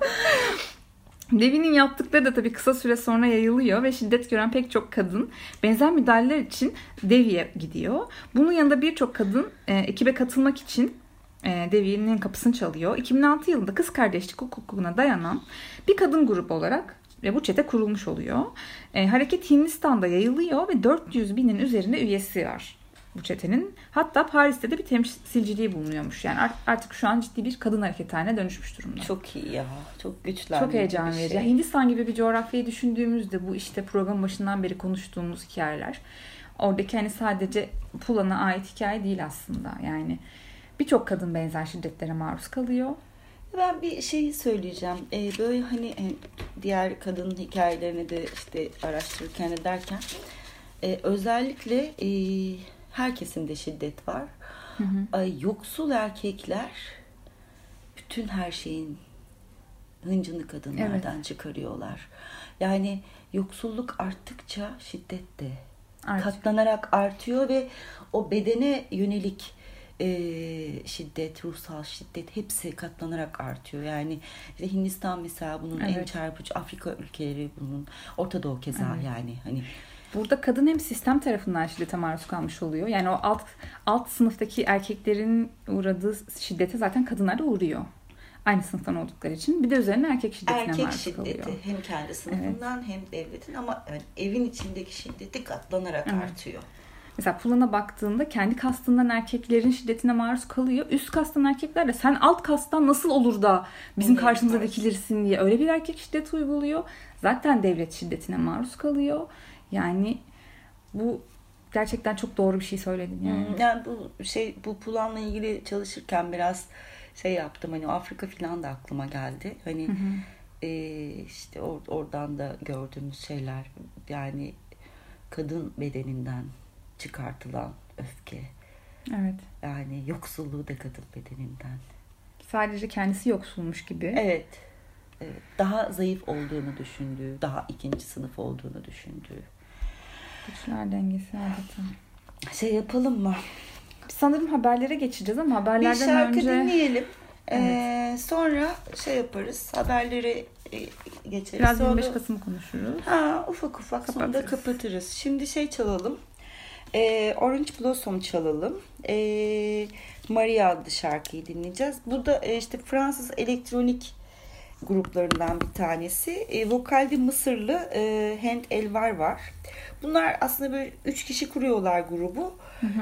Levi'nin yaptıkları da tabii kısa süre sonra yayılıyor ve şiddet gören pek çok kadın benzer müdahaleler için Devi'ye gidiyor. Bunun yanında birçok kadın e, ekibe katılmak için e, Devi'nin kapısını çalıyor. 2006 yılında kız kardeşlik hukukuna dayanan bir kadın grubu olarak ve bu çete kurulmuş oluyor. E, hareket Hindistan'da yayılıyor ve 400 binin üzerinde üyesi var bu çetenin. Hatta Paris'te de bir temsilciliği bulunuyormuş. Yani art- artık şu an ciddi bir kadın hareketi haline dönüşmüş durumda. Çok iyi ya. Çok güçlenmiş. Çok heyecan verici. şey. Hindistan gibi bir coğrafyayı düşündüğümüzde bu işte program başından beri konuştuğumuz hikayeler. Oradaki hani sadece Pulan'a ait hikaye değil aslında. Yani birçok kadın benzer şiddetlere maruz kalıyor. Ben bir şey söyleyeceğim. Ee, böyle hani e, diğer kadın hikayelerini de işte araştırırken de derken e, özellikle e, her kesimde şiddet var. Ay, yoksul erkekler bütün her şeyin hıncını kadınlardan çıkarıyorlar. Yani yoksulluk arttıkça şiddet de Artık. katlanarak artıyor ve o bedene yönelik e, şiddet, ruhsal şiddet hepsi katlanarak artıyor. Yani işte Hindistan mesela bunun en Evet. çarpıcı, Afrika ülkeleri bunun, Orta Doğu keza Evet. yani hani Burada kadın hem sistem tarafından şiddete maruz kalmış oluyor. Yani o alt alt sınıftaki erkeklerin uğradığı şiddete zaten kadınlar da uğruyor. Aynı sınıftan oldukları için. Bir de üzerine erkek şiddetine erkek maruz şiddeti kalıyor. hem kendi sınıfından hem devletin ama yani evin içindeki şiddeti katlanarak Evet. artıyor. Mesela Pulan'a baktığında kendi kastından erkeklerin şiddetine maruz kalıyor. Üst kastan erkekler de sen alt kastan nasıl olur da bizim karşımıza dikilirsin diye öyle bir erkek şiddeti uyguluyor. Zaten devlet şiddetine maruz kalıyor. Yani bu gerçekten çok doğru bir şey söyledin yani. Hmm, Yani bu şey bu planla ilgili çalışırken biraz şey yaptım hani Afrika filan da aklıma geldi. Hani e, işte or- oradan da gördüğümüz şeyler yani kadın bedeninden çıkartılan öfke. Evet. Yani yoksulluğu da kadın bedeninden. Sadece kendisi yoksulmuş gibi. Evet. evet. Daha zayıf olduğunu düşündüğü, daha ikinci sınıf olduğunu düşündüğü. Güçler dengesi adeta. Şey yapalım mı? Sanırım haberlere geçeceğiz ama Bir haberlerden şarkı önce dinleyelim. Ee, sonra şey yaparız. Haberleri e, geçeriz. biraz Sonra 25 da- Kasım'ı konuşuruz. Ha, ufak ufak Kapatırız. kapatırız. Şimdi şey çalalım. Ee, Orange Blossom çalalım. Ee, Maria adlı şarkıyı dinleyeceğiz. Bu da e, işte Fransız elektronik gruplarından bir tanesi. E, vokalde Mısırlı e, Hent Elvar var. Bunlar aslında böyle üç kişi kuruyorlar grubu.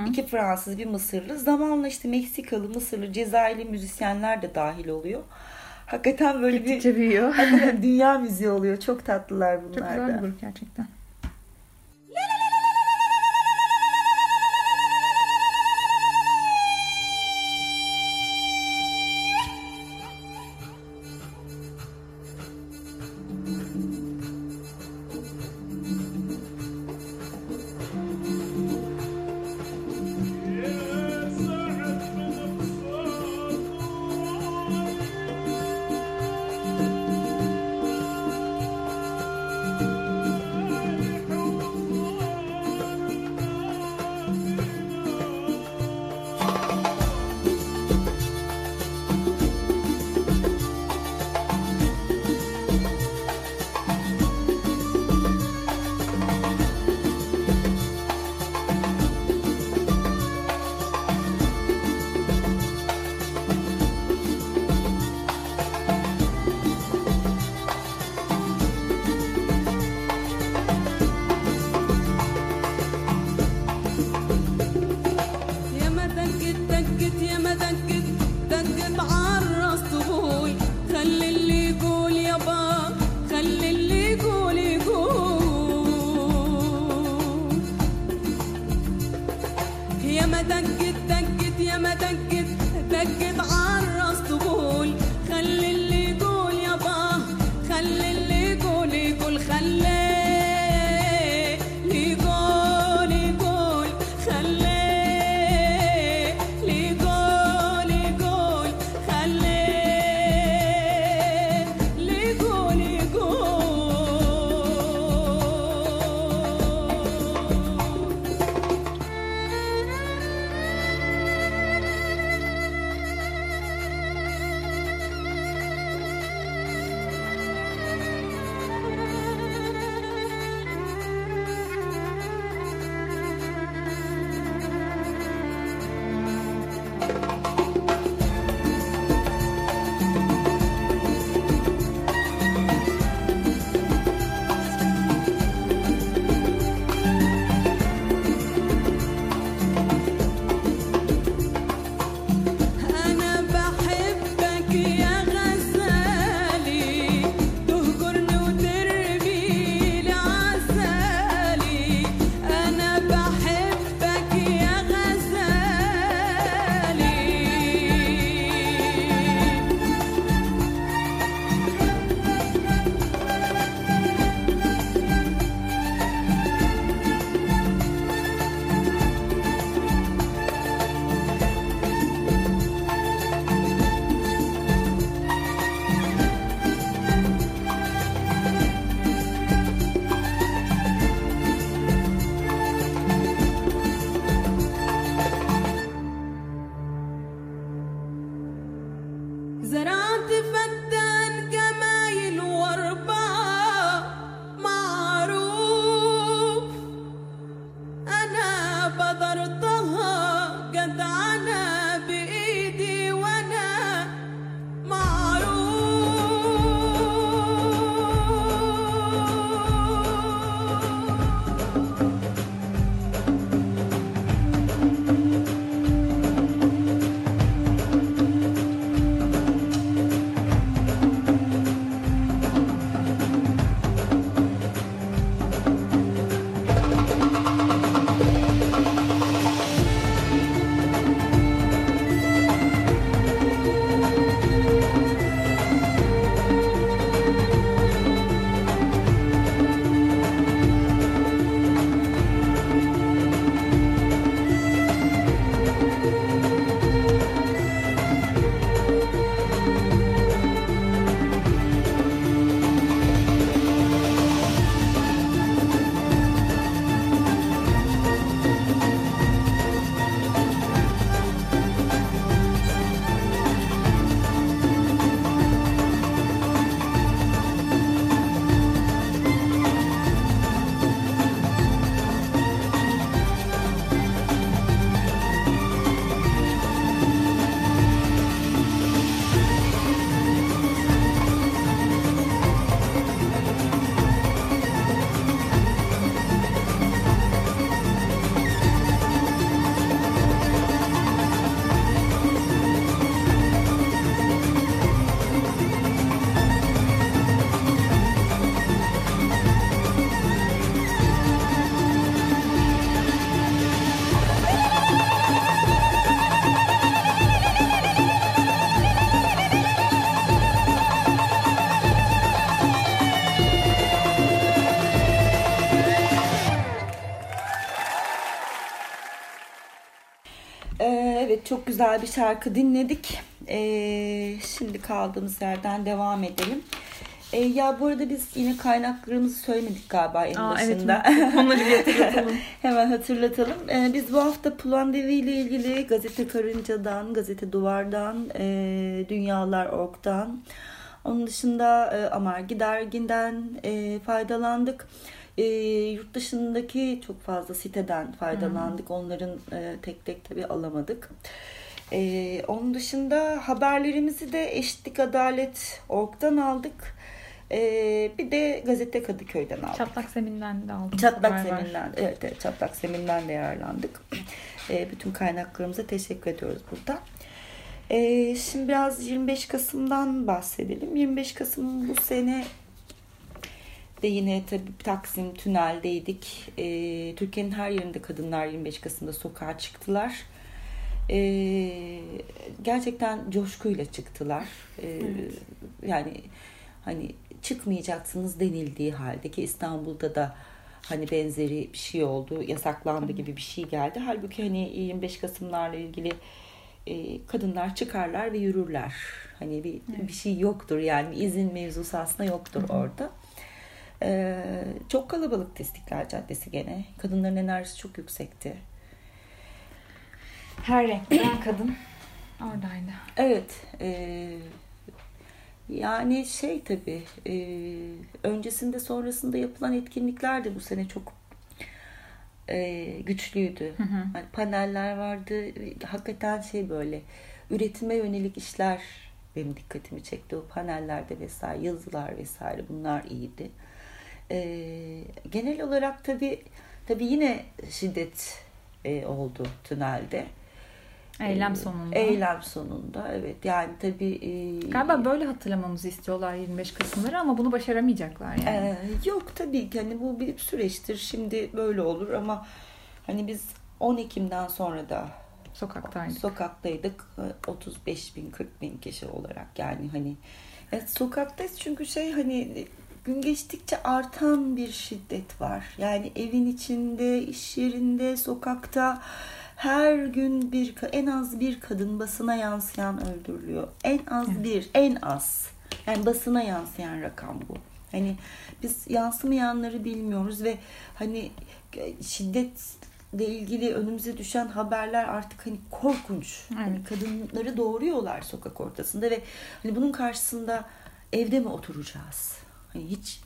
İki Fransız, bir Mısırlı. Zamanla işte Meksikalı, Mısırlı, Cezayirli müzisyenler de dahil oluyor. Hakikaten böyle bir Gittikçe büyüyor. hakikaten dünya müziği oluyor. Çok tatlılar bunlar Çok güzel bir grup gerçekten. Güzel bir şarkı dinledik. Ee, şimdi kaldığımız yerden devam edelim. Ee, ya bu arada biz yine kaynaklarımızı söylemedik galiba en Aa, evet, başında. Onları bir hatırlatalım. Hemen hatırlatalım. Ee, biz bu hafta Pulandevi ile ilgili Gazete Karınca'dan, Gazete Duvar'dan, e, Dünyalar.org'dan, onun dışında e, Amargi Dergi'nden e, faydalandık. E, yurt dışındaki çok fazla siteden faydalandık. Onların e, tek tek tabii alamadık. E, onun dışında haberlerimizi de Eşitlik Adalet Org'dan aldık. E, bir de Gazete Kadıköy'den aldık. Çatlak Zemin'den de aldım. Çatlak. Zemin'den, evet, evet Çatlak Zemin'den de yararlandık. E, bütün kaynaklarımıza teşekkür ediyoruz burada. E, şimdi biraz 25 Kasım'dan bahsedelim. 25 Kasım bu sene de yine tabii Taksim Tünel'deydik. E, Türkiye'nin her yerinde kadınlar 25 Kasım'da sokağa çıktılar. E, gerçekten coşkuyla çıktılar. E, Yani hani çıkmayacaksınız denildiği halde ki İstanbul'da da hani benzeri bir şey oldu, yasaklandı gibi bir şey geldi. Halbuki hani 25 Kasımlarla ilgili e, kadınlar çıkarlar ve yürürler. Hani bir bir şey yoktur yani izin mevzusu aslında yoktur orada. E, çok kalabalık İstiklal Caddesi gene. Kadınların enerjisi çok yüksekti. Her renkten kadın oradaydı. Evet. e, yani şey tabii e, öncesinde sonrasında yapılan etkinlikler de bu sene çok e, güçlüydü. Hani paneller vardı. Hakikaten şey böyle üretime yönelik işler benim dikkatimi çekti. O panellerde vesaire yazılar vesaire bunlar iyiydi. E, genel olarak tabii tabii yine şiddet e, oldu tünelde. Eylem E, sonunda. Eylem sonunda evet yani tabii e, Galiba böyle hatırlamamızı istiyorlar 25 Kasım'ları ama bunu başaramayacaklar yani. Ee, yok tabii ki hani bu bir süreçtir. Şimdi böyle olur ama hani biz 10 Ekim'den sonra da Sokaktaydık. sokaktaydık. Ee, 35 bin 40 bin kişi olarak yani hani evet, sokaktayız çünkü şey hani gün geçtikçe artan bir şiddet var. Yani evin içinde, iş yerinde, sokakta her gün bir en az bir kadın basına yansıyan öldürülüyor. En az bir, en az. Yani basına yansıyan rakam bu. Hani biz yansımayanları bilmiyoruz ve hani şiddetle ilgili önümüze düşen haberler artık hani korkunç. Hani kadınları doğuruyorlar sokak ortasında ve hani bunun karşısında evde mi oturacağız? Hani hiç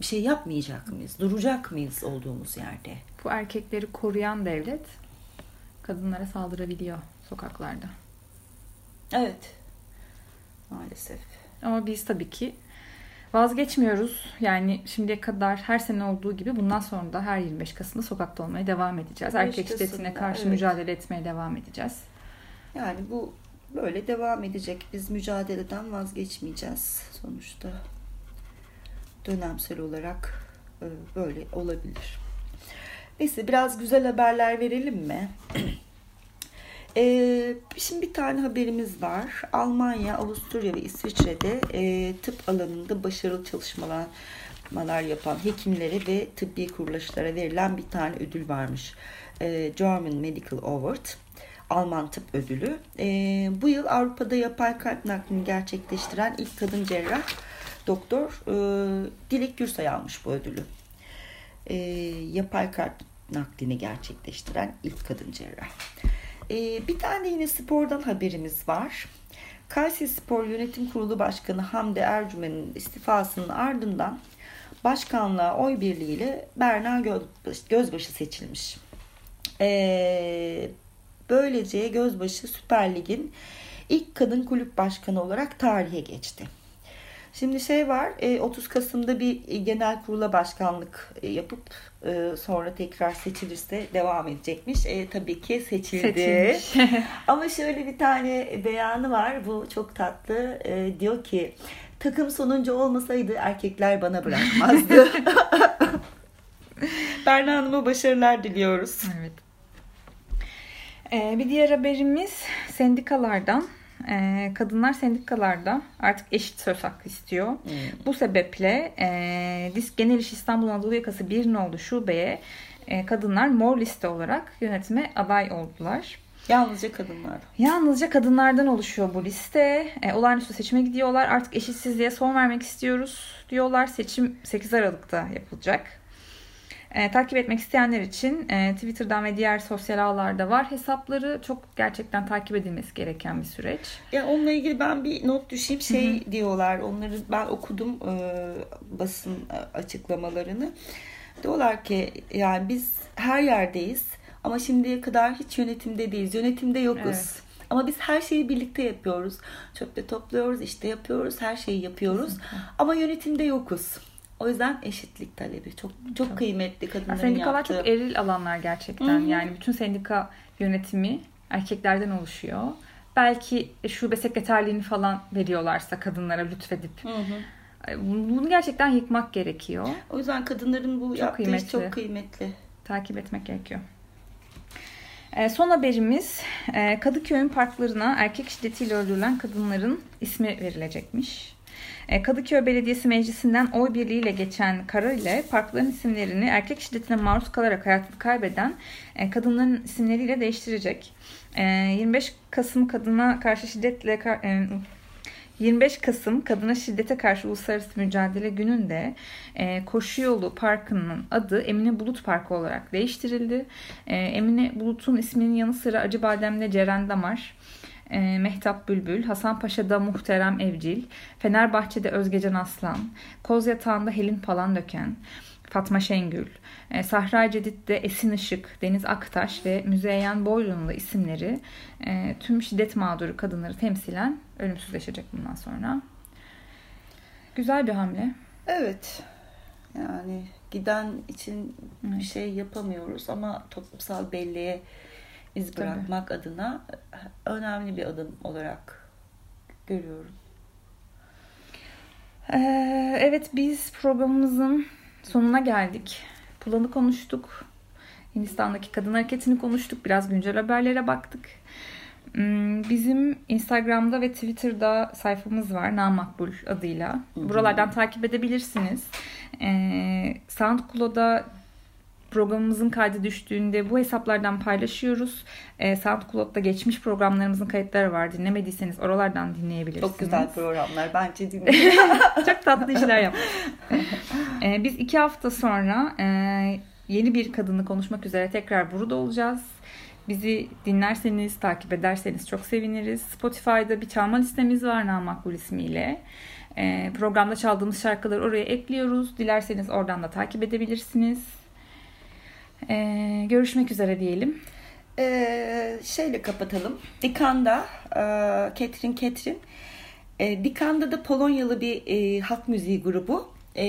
bir şey yapmayacak mıyız? Duracak mıyız olduğumuz yerde? Bu erkekleri koruyan devlet kadınlara saldırabiliyor sokaklarda. Evet. Maalesef. Ama biz tabii ki vazgeçmiyoruz. Yani şimdiye kadar her sene olduğu gibi bundan sonra da her 25 Kasım'da sokakta olmaya devam edeceğiz. Erkek şiddetine karşı evet. mücadele etmeye devam edeceğiz. Yani bu böyle devam edecek. Biz mücadeleden vazgeçmeyeceğiz sonuçta. Dönemsel olarak e, böyle olabilir. Neyse biraz güzel haberler verelim mi? Ee, şimdi bir tane haberimiz var. Almanya, Avusturya ve İsviçre'de e, tıp alanında başarılı çalışmalar yapan hekimlere ve tıbbi kuruluşlara verilen bir tane ödül varmış. E, German Medical Award. Alman Tıp Ödülü. E, bu yıl Avrupa'da yapay kalp naklini gerçekleştiren ilk kadın cerrah doktor e, Dilek Gürsay almış bu ödülü. E, yapay kalp naklini gerçekleştiren ilk kadın cerrah. E, bir tane yine spordan haberimiz var. Kayseri Spor Yönetim Kurulu Başkanı Hamdi Ercümen'in istifasının ardından başkanlığa oy birliğiyle Berna Gözbaşı, seçilmiş. E, böylece Gözbaşı Süper Lig'in ilk kadın kulüp başkanı olarak tarihe geçti. Şimdi şey var, e, 30 Kasım'da bir genel kurula başkanlık e, yapıp e, sonra tekrar seçilirse devam edecekmiş. E, tabii ki seçildi. Seçilmiş. Ama şöyle bir tane beyanı var, bu çok tatlı. E, diyor ki, takım sonuncu olmasaydı erkekler bana bırakmazdı. Berna Hanım'a başarılar diliyoruz. Evet. Ee, bir diğer haberimiz sendikalardan. Ee, kadınlar sendikalarda artık eşit söz hakkı istiyor. Bu sebeple e, Disk Genel İş İstanbul Anadolu Yakası 1 nolu şubeye e, kadınlar mor liste olarak yönetime aday oldular. Yalnızca kadınlar. Yalnızca kadınlardan oluşuyor bu liste. E, olağanüstü seçime gidiyorlar. Artık eşitsizliğe son vermek istiyoruz diyorlar. Seçim 8 Aralık'ta yapılacak. E, takip etmek isteyenler için e, Twitter'dan ve diğer sosyal ağlarda var hesapları. Çok gerçekten takip edilmesi gereken bir süreç. Ya onunla ilgili ben bir not düşeyim. Şey diyorlar. Onları ben okudum e, basın açıklamalarını. Diyorlar ki yani biz her yerdeyiz ama şimdiye kadar hiç yönetimde değiliz. Yönetimde yokuz. Evet. Ama biz her şeyi birlikte yapıyoruz. Çöpte topluyoruz, işte yapıyoruz, her şeyi yapıyoruz. Ama yönetimde yokuz. O yüzden eşitlik talebi çok çok kıymetli kadınların Yani sendikalar yaptığı. çok eril alanlar gerçekten. Yani bütün sendika yönetimi erkeklerden oluşuyor. Belki şube sekreterliğini falan veriyorlarsa kadınlara lütfedip. Hı hı. Bunu gerçekten yıkmak gerekiyor. O yüzden kadınların bu Çok yaptığı kıymetli. çok kıymetli. takip etmek gerekiyor. Ee, son haberimiz e, Kadıköy'ün parklarına erkek şiddetiyle öldürülen kadınların ismi verilecekmiş. E, Kadıköy Belediyesi Meclisi'nden oy birliğiyle geçen karar ile parkların isimlerini erkek şiddetine maruz kalarak hayatını kaybeden e, kadınların isimleriyle değiştirecek. E, 25 Kasım kadına karşı şiddetle ka- e, 25 Kasım Kadına Şiddete Karşı Uluslararası Mücadele Günü'nde e, Koşu Yolu Parkı'nın adı Emine Bulut Parkı olarak değiştirildi. E, Emine Bulut'un isminin yanı sıra Acıbadem'de Ceren Damar, e, Mehtap Bülbül, Hasanpaşa'da Muhterem Evcil, Fenerbahçe'de Özgecan Aslan, Kozyatağı'nda Helin Palandöken, Fatma Şengül, e, Sahra Cedid'de Esin Işık, Deniz Aktaş ve Müzeyyen Boylunlu isimleri e, tüm şiddet mağduru kadınları temsilen ölümsüzleşecek bundan sonra. Güzel bir hamle. Evet. Yani giden için bir şey yapamıyoruz ama toplumsal belleğe iz bırakmak adına önemli bir adım olarak görüyorum. Ee, evet biz programımızın sonuna geldik. Pulan'ı konuştuk. Hindistan'daki kadın hareketini konuştuk. Biraz güncel haberlere baktık. Hmm, Bizim Instagram'da ve Twitter'da sayfamız var. Namakbul adıyla. Buralardan takip edebilirsiniz. Ee, SoundCloud'a programımızın kaydı düştüğünde bu hesaplardan paylaşıyoruz. Ee, SoundCloud'da geçmiş programlarımızın kayıtları var. Dinlemediyseniz oralardan dinleyebilirsiniz. Çok güzel programlar. Bence dinleyin. Çok tatlı işler yaptık. Ee, biz iki hafta sonra e, yeni bir kadını konuşmak üzere tekrar burada olacağız. Bizi dinlerseniz, takip ederseniz çok seviniriz. Spotify'da bir çalma listemiz var Namakbul ismiyle. Ee, programda çaldığımız şarkıları oraya ekliyoruz. Dilerseniz oradan da takip edebilirsiniz. Ee, görüşmek üzere diyelim. Ee, şeyle kapatalım. Dikan'da e, Catherine Catherine. E, Dikan'da da Polonyalı bir e, halk müziği grubu. E,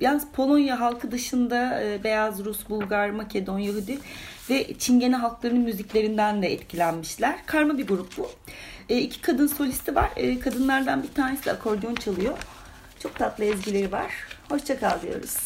yalnız Polonya halkı dışında e, Beyaz Rus, Bulgar, Makedon, Yahudi ve Çingene halklarının müziklerinden de etkilenmişler. Karma bir grup bu. E, iki kadın solisti var. E, kadınlardan bir tanesi de akordeon çalıyor. Çok tatlı ezgileri var. Hoşça kal diyoruz.